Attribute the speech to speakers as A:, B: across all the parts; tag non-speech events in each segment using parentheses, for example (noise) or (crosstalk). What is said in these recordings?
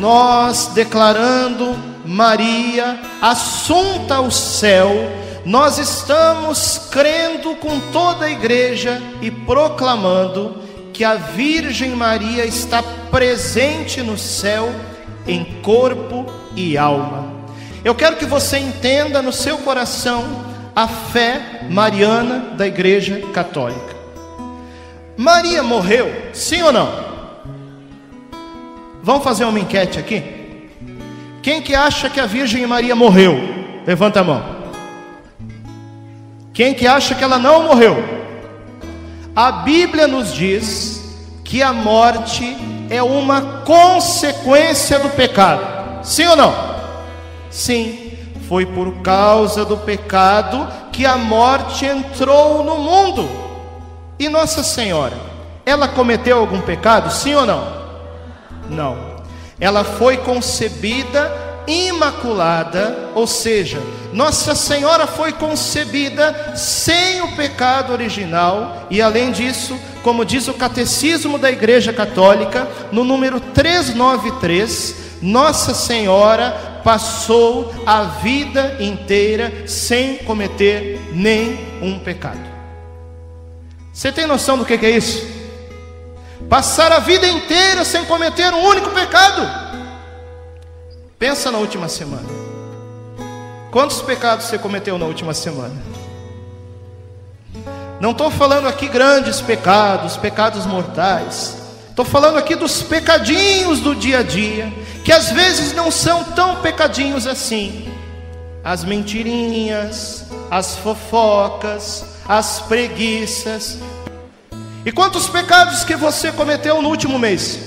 A: nós declarando Maria assunta ao céu, nós estamos crendo com toda a igreja e proclamando que a Virgem Maria está presente no céu em corpo e alma. Eu quero que você entenda no seu coração a fé mariana da Igreja Católica. Maria morreu, sim ou não? Vamos fazer uma enquete aqui? Quem que acha que a Virgem Maria morreu? Levanta a mão. Quem que acha que ela não morreu? A Bíblia nos diz que a morte é uma consequência do pecado. Sim ou não? Sim. Foi por causa do pecado que a morte entrou no mundo. E Nossa Senhora, ela cometeu algum pecado? Sim ou não? Não. Ela foi concebida imaculada, ou seja, Nossa Senhora foi concebida sem o pecado original, e além disso, como diz o Catecismo da Igreja Católica, no número 393, Nossa Senhora passou a vida inteira sem cometer nenhum pecado. Você tem noção do que é isso? Passar a vida inteira sem cometer um único pecado. Pensa na última semana. Quantos pecados você cometeu na última semana? Não estou falando aqui grandes pecados, pecados mortais. Estou falando aqui dos pecadinhos do dia a dia, que às vezes não são tão pecadinhos assim. As mentirinhas, as fofocas, as preguiças. E quantos pecados que você cometeu no último mês?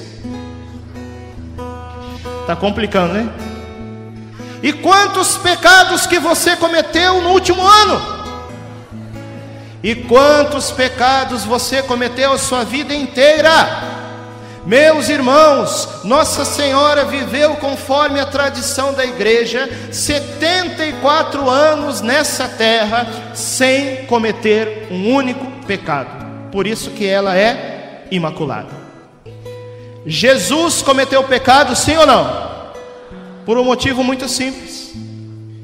A: Está complicando, né? E quantos pecados que você cometeu no último ano? E quantos pecados você cometeu a sua vida inteira? Meus irmãos, Nossa Senhora viveu conforme a tradição da igreja 74 anos nessa terra sem cometer um único pecado. Por isso que ela é imaculada. Jesus cometeu pecado, sim ou não? Por um motivo muito simples,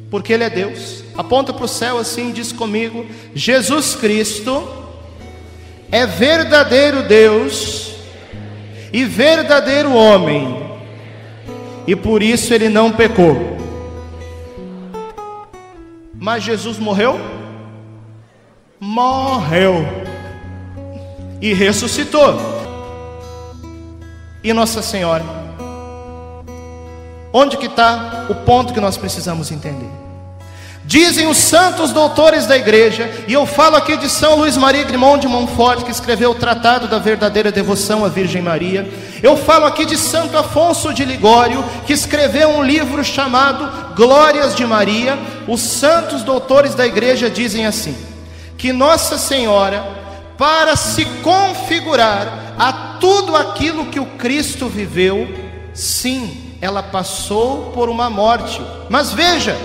A: porque Ele é Deus. Aponta para o céu assim e diz comigo: Jesus Cristo é verdadeiro Deus e verdadeiro homem, e por isso Ele não pecou. Mas Jesus morreu? Morreu e ressuscitou e Nossa Senhora. Onde que está o ponto que nós precisamos entender? Dizem os santos doutores da igreja, e eu falo aqui de São Luís Maria Grimond de Montfort, que escreveu o Tratado da Verdadeira Devoção à Virgem Maria. Eu falo aqui de Santo Afonso de Ligório, que escreveu um livro chamado Glórias de Maria. Os santos doutores da igreja dizem assim: que Nossa Senhora, para se configurar a tudo aquilo que o Cristo viveu, sim, ela passou por uma morte. Mas veja,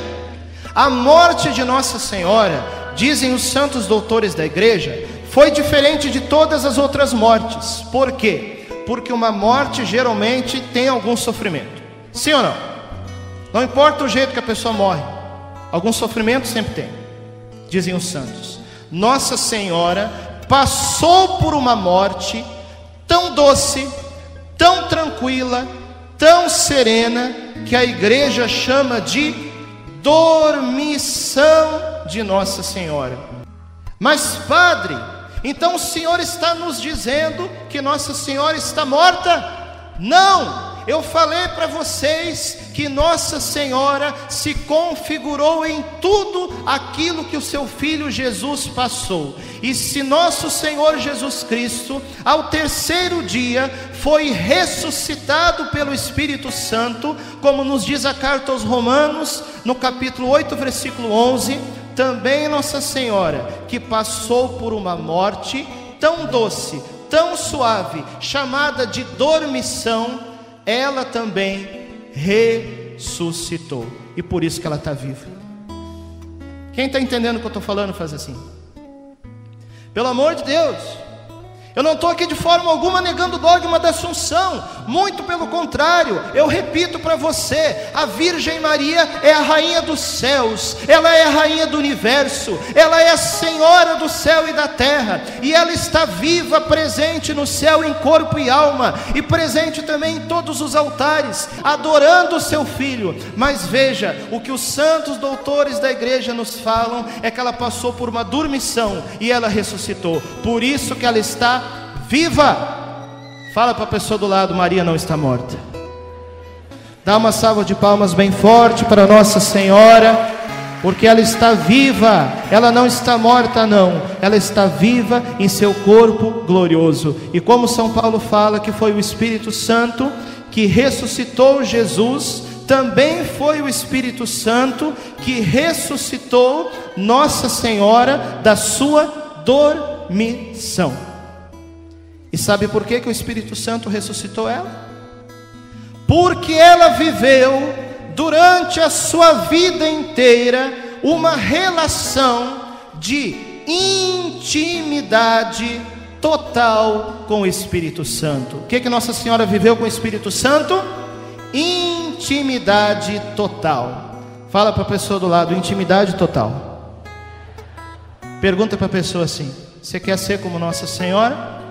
A: a morte de Nossa Senhora, dizem os santos doutores da igreja, foi diferente de todas as outras mortes. Por quê? Porque uma morte geralmente tem algum sofrimento. Sim ou não? Não importa o jeito que a pessoa morre, algum sofrimento sempre tem. Dizem os santos. Nossa Senhora passou por uma morte tão doce, tão tranquila, tão serena, que a igreja chama de dormição de Nossa Senhora. Mas, Padre, então o Senhor está nos dizendo que Nossa Senhora está morta? Não! Eu falei para vocês que Nossa Senhora se configurou em tudo aquilo que o seu filho Jesus passou. E se nosso Senhor Jesus Cristo, ao terceiro dia, foi ressuscitado pelo Espírito Santo, como nos diz a carta aos Romanos, no capítulo 8, versículo 11, também Nossa Senhora, que passou por uma morte tão doce, tão suave, chamada de dormição, ela também ressuscitou. E por isso que ela está viva. Quem está entendendo o que eu estou falando, faz assim. Pelo amor de Deus, Eu não estou aqui de forma alguma negando o dogma da Assunção, muito pelo contrário, eu repito para você: a Virgem Maria é a rainha dos céus, ela é a rainha do universo, ela é a senhora do céu e da terra, e ela está viva, presente no céu em corpo e alma, e presente também em todos os altares, adorando o seu filho. Mas veja, o que os santos doutores da igreja nos falam é que ela passou por uma dormição e ela ressuscitou, por isso que ela está viva. Fala para a pessoa do lado: Maria não está morta. Dá uma salva de palmas bem forte para Nossa Senhora, porque ela está viva, ela não está morta, não, ela está viva em seu corpo glorioso. E como São Paulo fala que foi o Espírito Santo que ressuscitou Jesus, também foi o Espírito Santo que ressuscitou Nossa Senhora da sua dormição. E sabe por que, que o Espírito Santo ressuscitou ela? Porque ela viveu durante a sua vida inteira uma relação de intimidade total com o Espírito Santo. O que, que Nossa Senhora viveu com o Espírito Santo? Intimidade total. Fala para a pessoa do lado, intimidade total. Pergunta para a pessoa assim: Você quer ser como Nossa Senhora?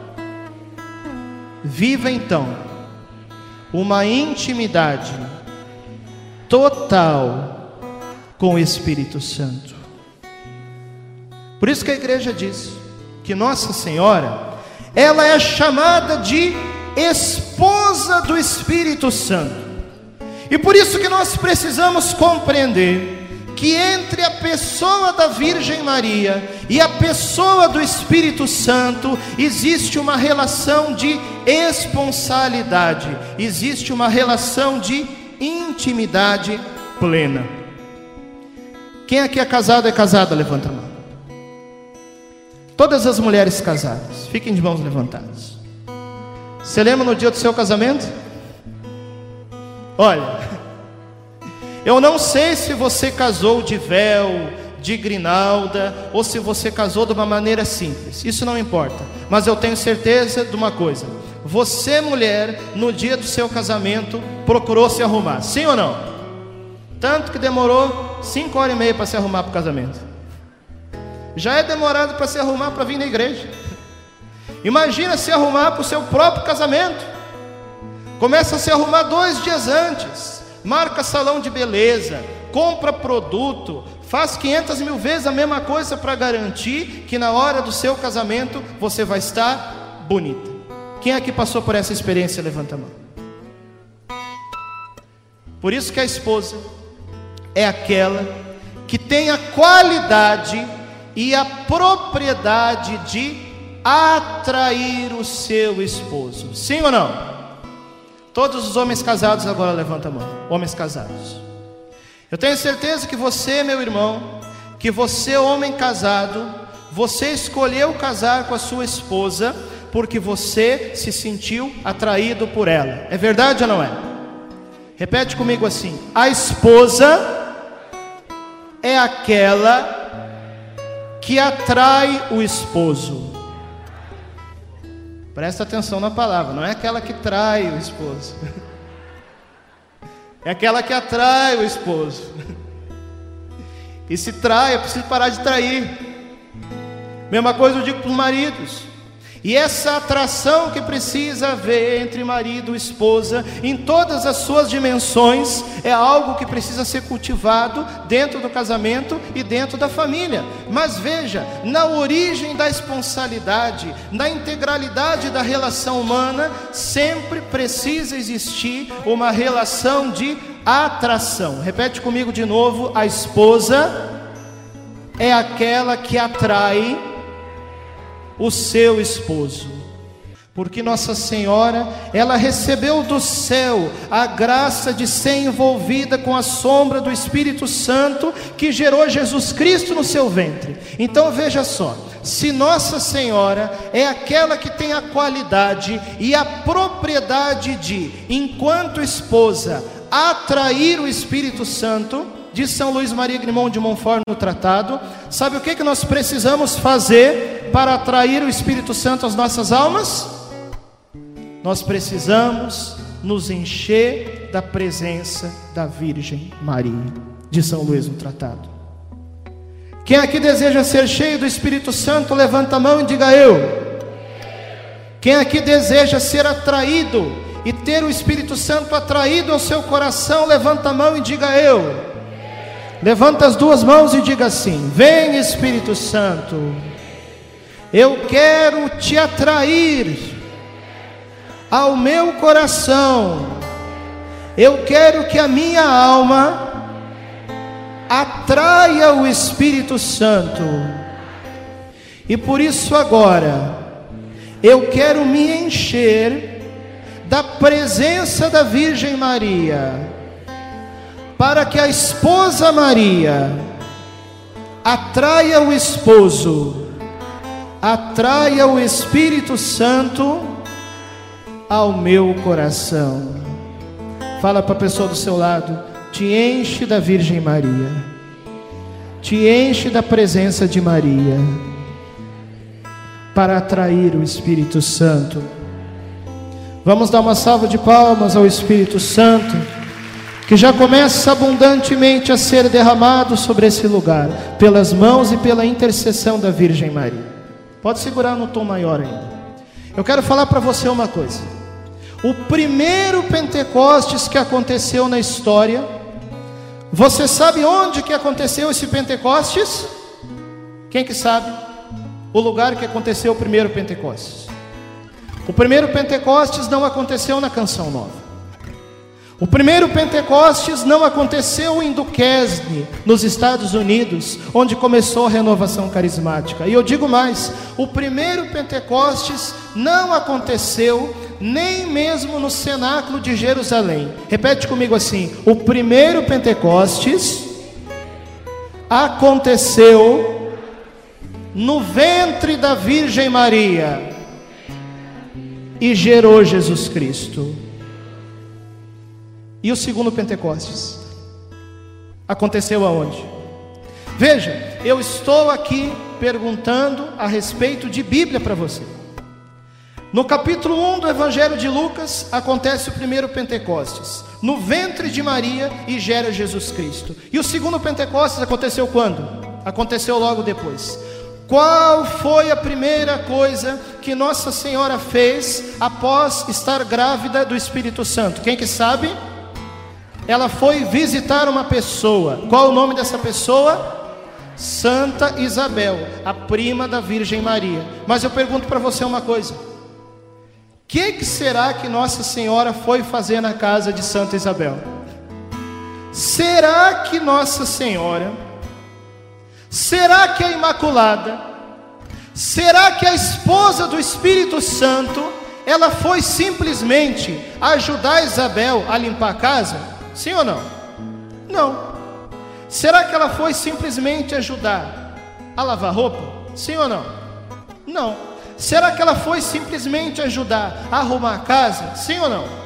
A: Viva então uma intimidade total com o Espírito Santo. Por isso que a igreja diz que Nossa Senhora, ela é chamada de esposa do Espírito Santo. E por isso que nós precisamos compreender que entre a pessoa da Virgem Maria e a pessoa do Espírito Santo existe uma relação de esponsalidade, existe uma relação de intimidade plena. Quem aqui é casado é casada? Levanta a mão. Todas as mulheres casadas, fiquem de mãos levantadas. Você lembra no dia do seu casamento? Olha, (laughs) eu não sei se você casou de véu, de grinalda, ou se você casou de uma maneira simples. Isso não importa. Mas eu tenho certeza de uma coisa: você, mulher, no dia do seu casamento, procurou se arrumar. Sim ou não? Tanto que demorou cinco horas e meia para se arrumar para o casamento. Já é demorado para se arrumar para vir na igreja. Imagina se arrumar para o seu próprio casamento. Começa a se arrumar dois dias antes marca salão de beleza, compra produto, faz 500 mil vezes a mesma coisa para garantir que na hora do seu casamento você vai estar bonita. Quem aqui passou por essa experiência? Levanta a mão. Por isso que a esposa é aquela que tem a qualidade e a propriedade de atrair o seu esposo. Sim ou não? Todos os homens casados agora levantam a mão. Homens casados. Eu tenho certeza que você, meu irmão, que você, homem casado, você escolheu casar com a sua esposa porque você se sentiu atraído por ela. É verdade ou não é? Repete comigo assim: a esposa é aquela que atrai o esposo. Presta atenção na palavra, não é aquela que trai o esposo. É aquela que atrai o esposo. E se trai, é preciso parar de trair. Mesma coisa eu digo para os maridos. E essa atração que precisa haver entre marido e esposa, em todas as suas dimensões, é algo que precisa ser cultivado dentro do casamento e dentro da família. Mas veja, na origem da esponsalidade, na integralidade da relação humana, sempre precisa existir uma relação de atração. Repete comigo de novo: a esposa é aquela que atrai o seu esposo. Porque Nossa Senhora, ela recebeu do céu a graça de ser envolvida com a sombra do Espírito Santo que gerou Jesus Cristo no seu ventre. Então veja só, se Nossa Senhora é aquela que tem a qualidade e a propriedade de, enquanto esposa, atrair o Espírito Santo, diz São Luís Maria Grimond de Montfort no tratado, sabe o que, que nós precisamos fazer para atrair o Espírito Santo às nossas almas? Nós precisamos nos encher da presença da Virgem Maria, de São Luís no Tratado. Quem aqui deseja ser cheio do Espírito Santo, levanta a mão e diga eu. Quem aqui deseja ser atraído e ter o Espírito Santo atraído ao seu coração, levanta a mão e diga eu. Levanta as duas mãos e diga assim: Vem Espírito Santo, eu quero te atrair ao meu coração, eu quero que a minha alma atraia o Espírito Santo, e por isso agora, eu quero me encher da presença da Virgem Maria, para que a esposa Maria atraia o esposo, atraia o Espírito Santo ao meu coração. Fala para a pessoa do seu lado, te enche da Virgem Maria, te enche da presença de Maria para atrair o Espírito Santo. Vamos dar uma salva de palmas ao Espírito Santo, que já começa abundantemente a ser derramado sobre esse lugar, pelas mãos e pela intercessão da Virgem Maria. Pode segurar no tom maior ainda. Eu quero falar para você uma coisa. O primeiro Pentecostes que aconteceu na história, você sabe onde que aconteceu esse Pentecostes? Quem que sabe? o lugar que aconteceu o primeiro Pentecostes. O primeiro Pentecostes não aconteceu na Canção Nova. O primeiro Pentecostes não aconteceu em Duquesne, nos Estados Unidos, onde começou a renovação carismática. E eu digo mais: o primeiro Pentecostes não aconteceu nem mesmo no cenáculo de Jerusalém. Repete comigo assim: o primeiro Pentecostes aconteceu no ventre da Virgem Maria e gerou Jesus Cristo. E o segundo Pentecostes aconteceu aonde? Veja, eu estou aqui perguntando a respeito de Bíblia para você. No capítulo 1 do Evangelho de Lucas acontece o primeiro Pentecostes, no ventre de Maria e gera Jesus Cristo. E o segundo Pentecostes aconteceu quando? Aconteceu logo depois. Qual foi a primeira coisa que Nossa Senhora fez após estar grávida do Espírito Santo? Quem que sabe? Ela foi visitar uma pessoa. Qual o nome dessa pessoa? Santa Isabel, a prima da Virgem Maria. Mas eu pergunto para você uma coisa: o que, que será que Nossa Senhora foi fazer na casa de Santa Isabel? Será que Nossa Senhora Será que a Imaculada, será que a esposa do Espírito Santo, ela foi simplesmente ajudar Isabel a limpar a casa? Sim ou não? Não. Será que ela foi simplesmente ajudar a lavar roupa? Sim ou não? Não. Será que ela foi simplesmente ajudar a arrumar a casa? Sim ou não?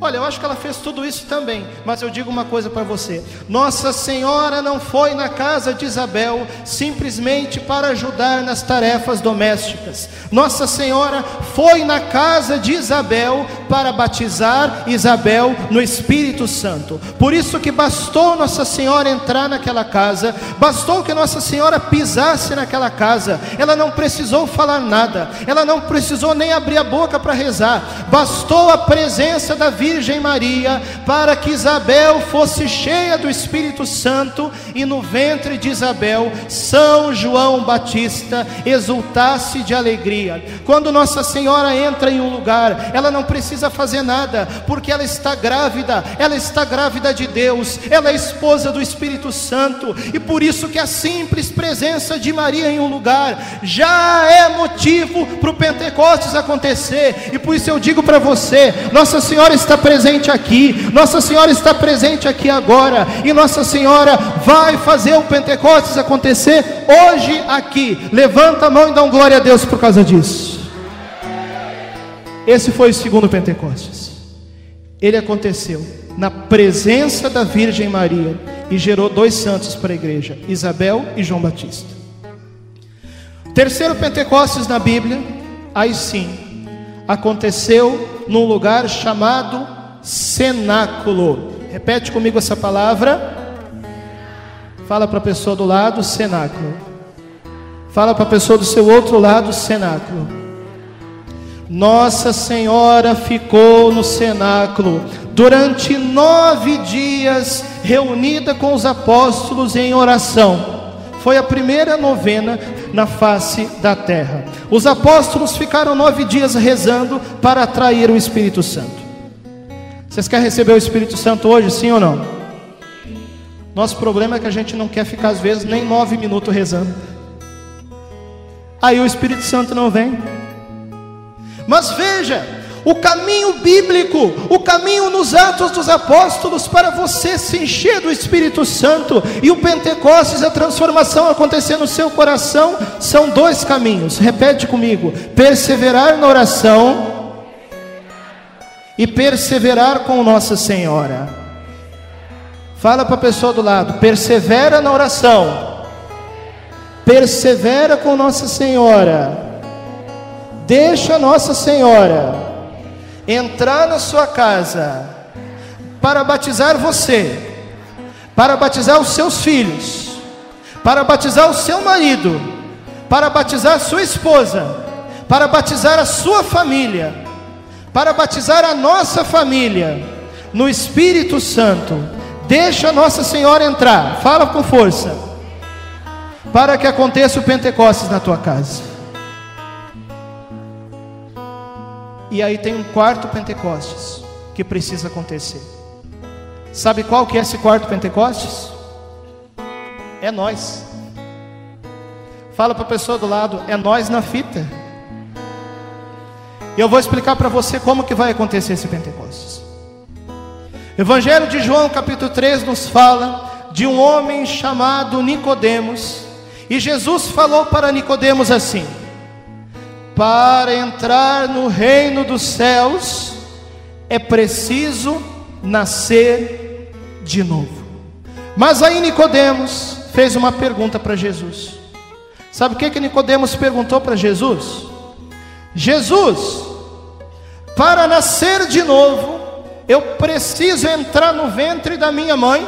A: Olha, eu acho que ela fez tudo isso também, mas eu digo uma coisa para você: Nossa Senhora não foi na casa de Isabel simplesmente para ajudar nas tarefas domésticas. Nossa Senhora foi na casa de Isabel para batizar Isabel no Espírito Santo. Por isso que bastou Nossa Senhora entrar naquela casa, bastou que Nossa Senhora pisasse naquela casa. Ela não precisou falar nada, ela não precisou nem abrir a boca para rezar. Bastou a presença da vida Virgem Maria, para que Isabel fosse cheia do Espírito Santo e no ventre de Isabel, São João Batista exultasse de alegria. Quando Nossa Senhora entra em um lugar, ela não precisa fazer nada, porque ela está grávida, ela está grávida de Deus, ela é esposa do Espírito Santo, e por isso que a simples presença de Maria em um lugar já é motivo para o Pentecostes acontecer, e por isso eu digo para você: Nossa Senhora está presente aqui, Nossa Senhora está presente aqui agora, e Nossa Senhora vai fazer o Pentecostes acontecer hoje aqui. Levanta a mão e dá um glória a Deus por causa disso. Esse foi o segundo Pentecostes. Ele aconteceu na presença da Virgem Maria e gerou dois santos para a igreja, Isabel e João Batista. terceiro Pentecostes na Bíblia, aí sim, aconteceu num lugar chamado cenáculo. Repete comigo essa palavra. Fala para a pessoa do lado, cenáculo. Fala para a pessoa do seu outro lado, cenáculo. Nossa Senhora ficou no cenáculo durante nove dias, reunida com os apóstolos em oração. Foi a primeira novena na face da terra. Os apóstolos ficaram nove dias rezando para atrair o Espírito Santo. Vocês querem receber o Espírito Santo hoje, sim ou não? Nosso problema é que a gente não quer ficar, às vezes, nem nove minutos rezando. Aí o Espírito Santo não vem. Mas veja, o caminho bíblico, o caminho nos Atos dos Apóstolos para você se encher do Espírito Santo e o Pentecostes, a transformação acontecer no seu coração, são dois caminhos. Repete comigo: perseverar na oração e perseverar com Nossa Senhora. Fala para a pessoa do lado: persevera na oração, persevera com Nossa Senhora. Deixa Nossa Senhora entrar na sua casa para batizar você, para batizar os seus filhos, para batizar o seu marido, para batizar sua esposa, para batizar a sua família, para batizar a nossa família no Espírito Santo. Deixa Nossa Senhora entrar, fala com força, para que aconteça o Pentecostes na tua casa. E aí tem um quarto Pentecostes que precisa acontecer. Sabe qual que é esse quarto Pentecostes? É nós. Fala para a pessoa do lado, é nós na fita. E eu vou explicar para você como que vai acontecer esse Pentecostes. Evangelho de João, capítulo 3, nos fala de um homem chamado Nicodemos, e Jesus falou para Nicodemos assim: para entrar no reino dos céus é preciso nascer de novo. Mas aí Nicodemos fez uma pergunta para Jesus. Sabe o que que Nicodemos perguntou para Jesus? Jesus, para nascer de novo, eu preciso entrar no ventre da minha mãe?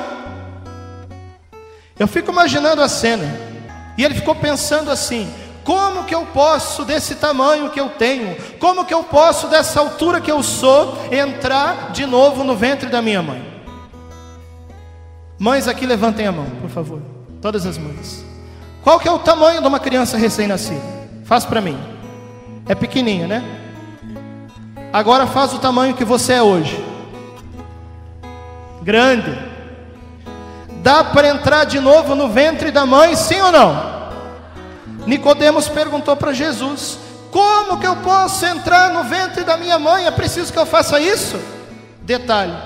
A: Eu fico imaginando a cena. E ele ficou pensando assim: como que eu posso, desse tamanho que eu tenho, como que eu posso, dessa altura que eu sou, entrar de novo no ventre da minha mãe? Mães aqui levantem a mão, por favor. Todas as mães. Qual que é o tamanho de uma criança recém-nascida? Faz para mim. É pequenininha, né? Agora faz o tamanho que você é hoje. Grande. Dá para entrar de novo no ventre da mãe, sim ou não? Nicodemos perguntou para Jesus: Como que eu posso entrar no ventre da minha mãe? É preciso que eu faça isso? Detalhe: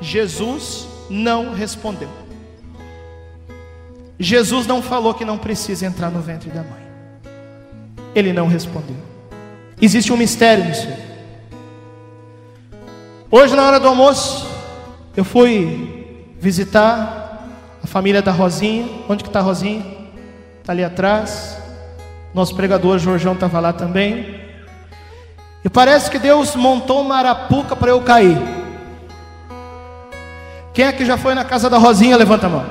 A: Jesus não respondeu. Jesus não falou que não precisa entrar no ventre da mãe. Ele não respondeu. Existe um mistério nisso. Hoje, na hora do almoço, eu fui visitar a família da Rosinha. Onde que está a Rosinha? Está ali atrás. Nosso pregador Jorjão estava lá também. E parece que Deus montou uma arapuca para eu cair. Quem é que já foi na casa da Rosinha? Levanta a mão.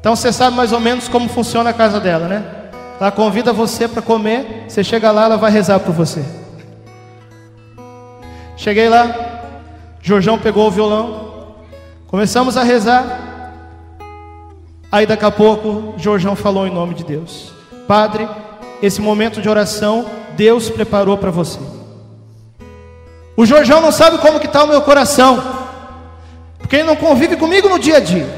A: Então você sabe mais ou menos como funciona a casa dela, né? Ela convida você para comer, você chega lá, ela vai rezar por você. Cheguei lá, Jorjão pegou o violão, começamos a rezar. Aí daqui a pouco, Jorjão falou em nome de Deus. Padre, esse momento de oração Deus preparou para você. O Jorjão não sabe como que está o meu coração, porque ele não convive comigo no dia a dia.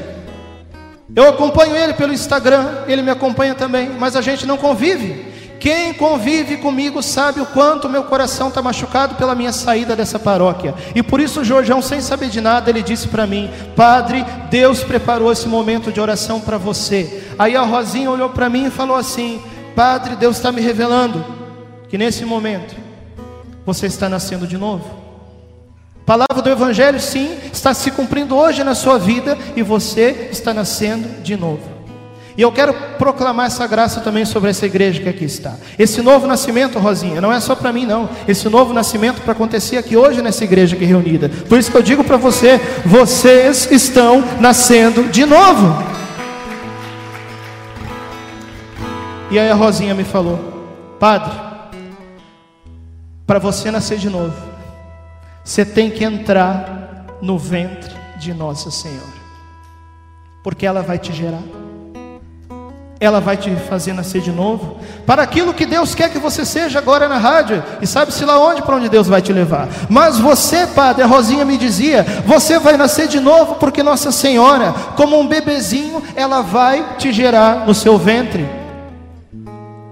A: Eu acompanho ele pelo Instagram, ele me acompanha também, mas a gente não convive. Quem convive comigo sabe o quanto meu coração está machucado pela minha saída dessa paróquia. E por isso Jorjão, sem saber de nada, ele disse para mim: Padre, Deus preparou esse momento de oração para você. Aí a Rosinha olhou para mim e falou assim: Padre, Deus está me revelando que nesse momento você está nascendo de novo. Palavra do Evangelho, sim, está se cumprindo hoje na sua vida e você está nascendo de novo. E eu quero proclamar essa graça também sobre essa igreja que aqui está. Esse novo nascimento, Rosinha, não é só para mim, não. Esse novo nascimento para acontecer aqui hoje nessa igreja aqui reunida. Por isso que eu digo para você: vocês estão nascendo de novo. E aí a Rosinha me falou: Padre, para você nascer de novo, você tem que entrar no ventre de Nossa Senhora, porque ela vai te gerar ela vai te fazer nascer de novo, para aquilo que Deus quer que você seja agora na rádio, e sabe-se lá onde, para onde Deus vai te levar. Mas você, Padre, a Rosinha me dizia, você vai nascer de novo, porque Nossa Senhora, como um bebezinho, ela vai te gerar no seu ventre.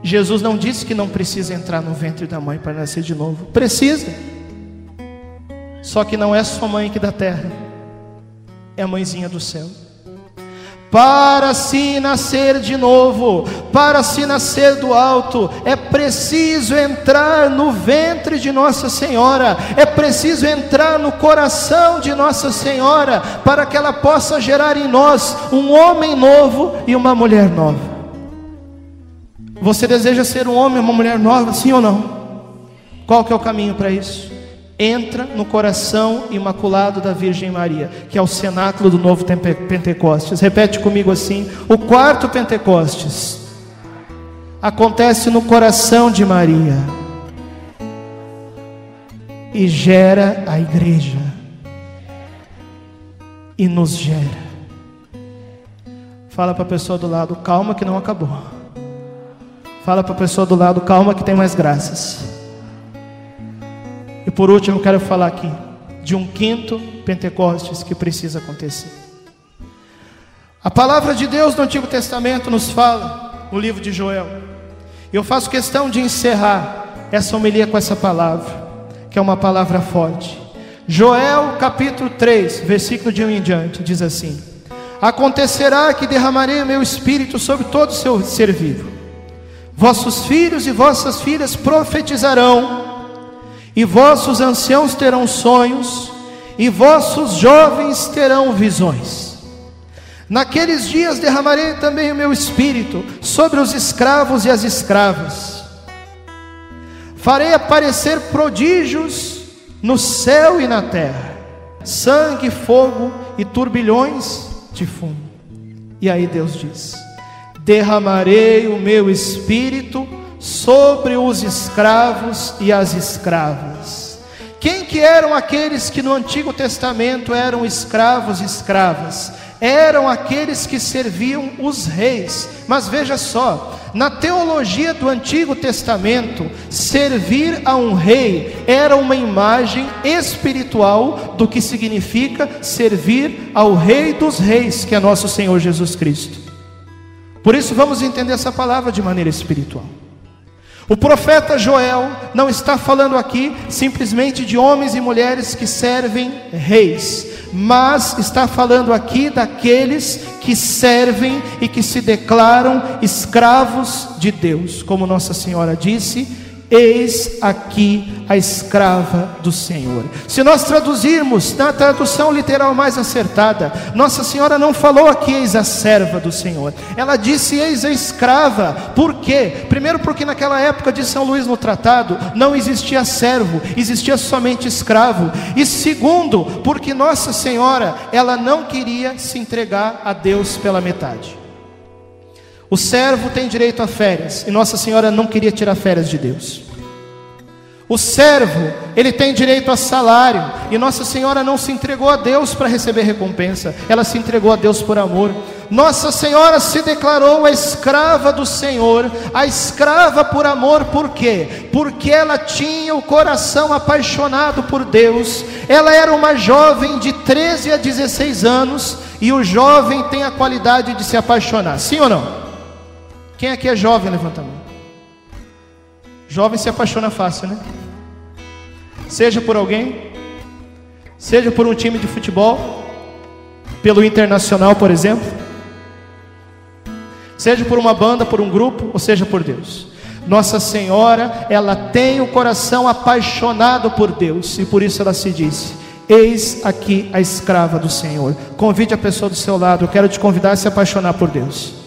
A: Jesus não disse que não precisa entrar no ventre da mãe para nascer de novo, precisa, só que não é sua mãe que dá terra, é a mãezinha do céu para se nascer de novo, para se nascer do alto, é preciso entrar no ventre de Nossa Senhora, é preciso entrar no coração de Nossa Senhora, para que ela possa gerar em nós um homem novo e uma mulher nova. Você deseja ser um homem e uma mulher nova, sim ou não? Qual que é o caminho para isso? Entra no coração imaculado da Virgem Maria, que é o cenáculo do novo Pentecostes. Repete comigo assim: o quarto Pentecostes acontece no coração de Maria e gera a igreja e nos gera. Fala para a pessoa do lado, calma que não acabou. Fala para a pessoa do lado, calma que tem mais graças. E por último, eu quero falar aqui de um quinto Pentecostes que precisa acontecer. A palavra de Deus no Antigo Testamento nos fala no livro de Joel. Eu faço questão de encerrar essa homilia com essa palavra, que é uma palavra forte. Joel capítulo 3, versículo de 1 em diante, diz assim: Acontecerá que derramarei meu espírito sobre todo o seu ser vivo. Vossos filhos e vossas filhas profetizarão e vossos anciãos terão sonhos, e vossos jovens terão visões. Naqueles dias derramarei também o meu espírito sobre os escravos e as escravas. Farei aparecer prodígios no céu e na terra, sangue, fogo e turbilhões de fumo. E aí Deus diz: Derramarei o meu espírito sobre os escravos e as escravas. Quem que eram aqueles que no Antigo Testamento eram escravos e escravas? Eram aqueles que serviam os reis. Mas veja só, na teologia do Antigo Testamento, servir a um rei era uma imagem espiritual do que significa servir ao Rei dos Reis, que é nosso Senhor Jesus Cristo. Por isso, vamos entender essa palavra de maneira espiritual. O profeta Joel não está falando aqui simplesmente de homens e mulheres que servem reis, mas está falando aqui daqueles que servem e que se declaram escravos de Deus, como Nossa Senhora disse Eis aqui a escrava do Senhor. Se nós traduzirmos na tradução literal mais acertada, Nossa Senhora não falou aqui eis a serva do Senhor. Ela disse eis a escrava. Por quê? Primeiro porque naquela época de São Luís no tratado não existia servo, existia somente escravo. E segundo, porque Nossa Senhora, ela não queria se entregar a Deus pela metade. O servo tem direito a férias, e Nossa Senhora não queria tirar férias de Deus. O servo, ele tem direito a salário, e Nossa Senhora não se entregou a Deus para receber recompensa, ela se entregou a Deus por amor. Nossa Senhora se declarou a escrava do Senhor, a escrava por amor, por quê? Porque ela tinha o coração apaixonado por Deus, ela era uma jovem de 13 a 16 anos, e o jovem tem a qualidade de se apaixonar, sim ou não? Quem aqui é jovem? Levanta a mão. Jovem se apaixona fácil, né? Seja por alguém, seja por um time de futebol, pelo internacional, por exemplo, seja por uma banda, por um grupo, ou seja por Deus. Nossa Senhora, ela tem o coração apaixonado por Deus, e por isso ela se disse: Eis aqui a escrava do Senhor. Convide a pessoa do seu lado, eu quero te convidar a se apaixonar por Deus.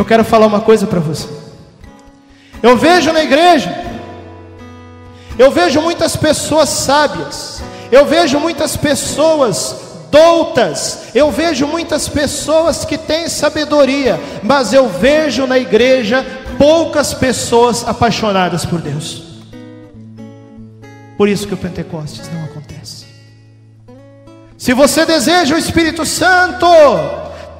A: Eu quero falar uma coisa para você. Eu vejo na igreja, eu vejo muitas pessoas sábias, eu vejo muitas pessoas doutas, eu vejo muitas pessoas que têm sabedoria, mas eu vejo na igreja poucas pessoas apaixonadas por Deus. Por isso que o Pentecostes não acontece. Se você deseja o Espírito Santo,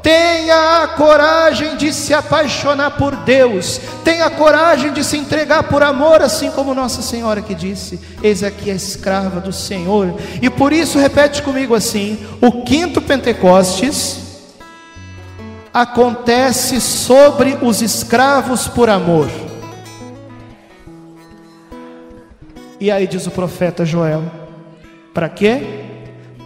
A: Tenha a coragem de se apaixonar por Deus, tenha a coragem de se entregar por amor, assim como Nossa Senhora que disse: Eis aqui a escrava do Senhor. E por isso, repete comigo assim: o quinto Pentecostes acontece sobre os escravos por amor. E aí diz o profeta Joel: para quê?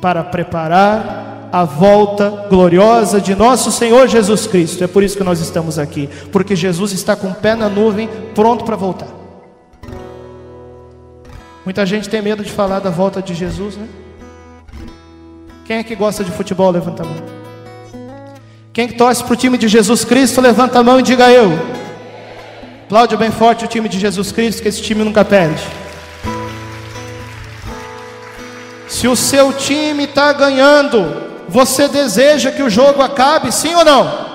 A: Para preparar a volta gloriosa de nosso Senhor Jesus Cristo. É por isso que nós estamos aqui, porque Jesus está com o pé na nuvem, pronto para voltar. Muita gente tem medo de falar da volta de Jesus, né? Quem é que gosta de futebol? Levanta a mão. Quem que torce para o time de Jesus Cristo? Levanta a mão e diga eu. Aplaude bem forte o time de Jesus Cristo, que esse time nunca perde. Se o seu time está ganhando, você deseja que o jogo acabe, sim ou não?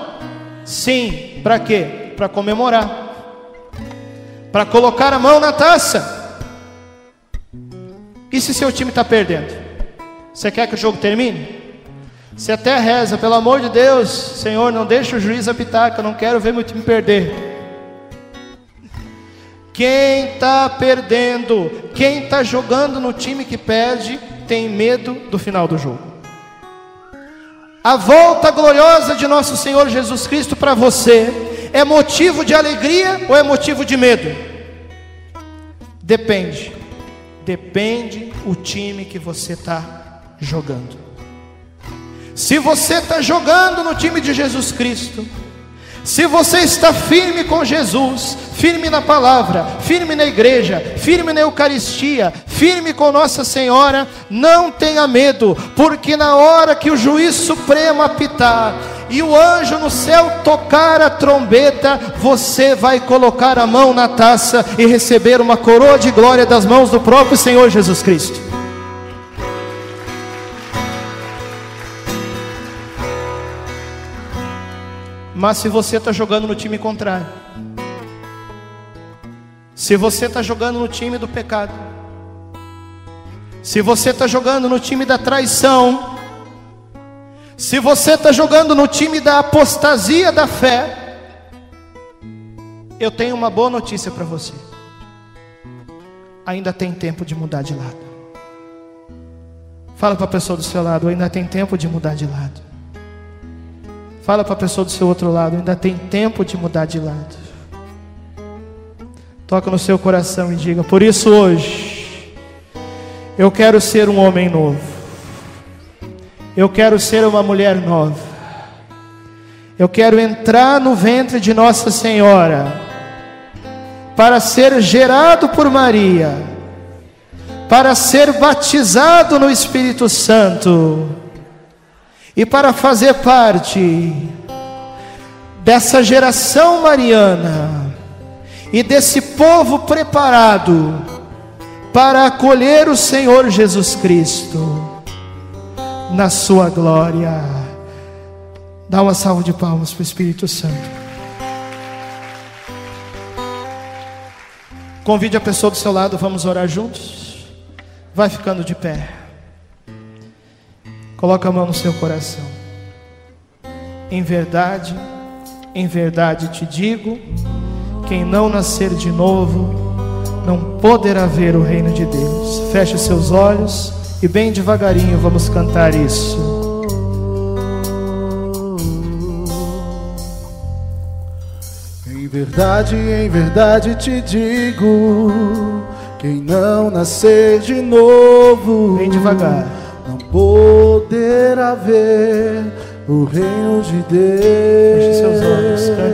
A: Sim. Para quê? Para comemorar. Para colocar a mão na taça. E se seu time está perdendo? Você quer que o jogo termine? Você até reza, pelo amor de Deus, Senhor, não deixa o juiz apitar, que eu não quero ver meu time perder. Quem está perdendo, quem está jogando no time que perde, tem medo do final do jogo. A volta gloriosa de nosso Senhor Jesus Cristo para você é motivo de alegria ou é motivo de medo? Depende. Depende o time que você está jogando. Se você está jogando no time de Jesus Cristo, se você está firme com Jesus, firme na palavra, firme na igreja, firme na Eucaristia, firme com Nossa Senhora, não tenha medo, porque na hora que o juiz supremo apitar e o anjo no céu tocar a trombeta, você vai colocar a mão na taça e receber uma coroa de glória das mãos do próprio Senhor Jesus Cristo. Mas se você está jogando no time contrário, se você está jogando no time do pecado, se você está jogando no time da traição, se você está jogando no time da apostasia da fé, eu tenho uma boa notícia para você. Ainda tem tempo de mudar de lado. Fala para a pessoa do seu lado, ainda tem tempo de mudar de lado. Fala para a pessoa do seu outro lado, ainda tem tempo de mudar de lado. Toca no seu coração e diga: Por isso hoje, eu quero ser um homem novo. Eu quero ser uma mulher nova. Eu quero entrar no ventre de Nossa Senhora para ser gerado por Maria, para ser batizado no Espírito Santo e para fazer parte dessa geração mariana e desse povo preparado para acolher o Senhor Jesus Cristo na sua glória. Dá uma salva de palmas para o Espírito Santo. Convide a pessoa do seu lado, vamos orar juntos. Vai ficando de pé. Coloca a mão no seu coração. Em verdade, em verdade te digo: quem não nascer de novo, não poderá ver o reino de Deus. Feche seus olhos e bem devagarinho vamos cantar isso.
B: Em verdade, em verdade te digo: quem não nascer de novo,
A: bem devagar
B: não poderá ver o reino de Deus.
A: Feche seus olhos, cante.